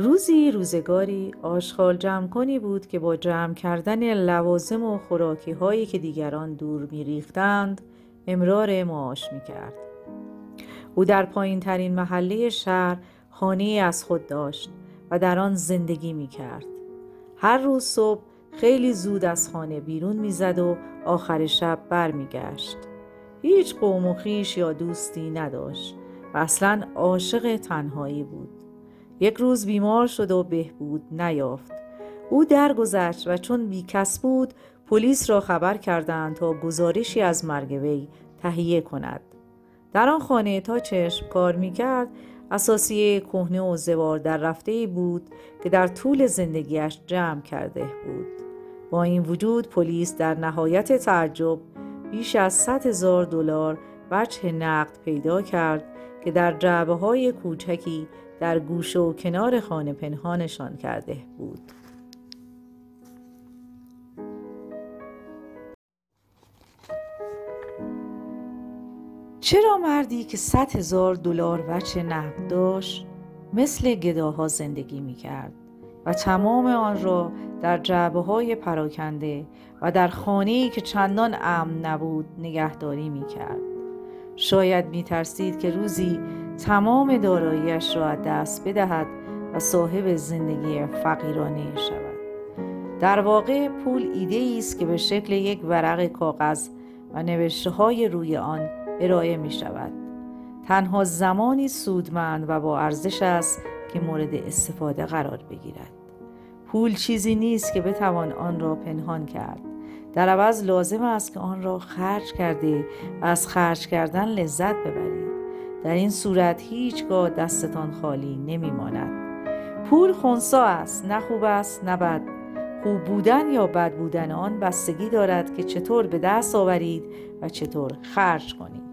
روزی روزگاری آشغال جمع کنی بود که با جمع کردن لوازم و خوراکی هایی که دیگران دور می ریختند امرار معاش می کرد. او در پایین ترین محله شهر خانه از خود داشت و در آن زندگی می کرد. هر روز صبح خیلی زود از خانه بیرون می‌زد و آخر شب برمیگشت. هیچ قوم و خیش یا دوستی نداشت و اصلا عاشق تنهایی بود. یک روز بیمار شد و بهبود نیافت. او درگذشت و چون بیکس بود پلیس را خبر کردند تا گزارشی از مرگ وی تهیه کند. در آن خانه تا چشم کار می کرد اساسیه کهنه و زوار در رفته بود که در طول زندگیش جمع کرده بود. با این وجود پلیس در نهایت تعجب بیش از 100 هزار دلار وجه نقد پیدا کرد که در جعبه های کوچکی در گوشه و کنار خانه پنهانشان کرده بود. چرا مردی که صد هزار دلار وچه نقد داشت مثل گداها زندگی می کرد و تمام آن را در جعبه های پراکنده و در خانه‌ای که چندان امن نبود نگهداری می کرد. شاید می ترسید که روزی تمام داراییش را دست بدهد و صاحب زندگی فقیرانه شود. در واقع پول ایده است که به شکل یک ورق کاغذ و نوشته های روی آن ارائه می شود. تنها زمانی سودمند و با ارزش است که مورد استفاده قرار بگیرد. پول چیزی نیست که بتوان آن را پنهان کرد. در عوض لازم است که آن را خرج کرده و از خرج کردن لذت ببرید. در این صورت هیچگاه دستتان خالی نمی ماند. پول خونسا است نه خوب است نه بد خوب بودن یا بد بودن آن بستگی دارد که چطور به دست آورید و چطور خرج کنید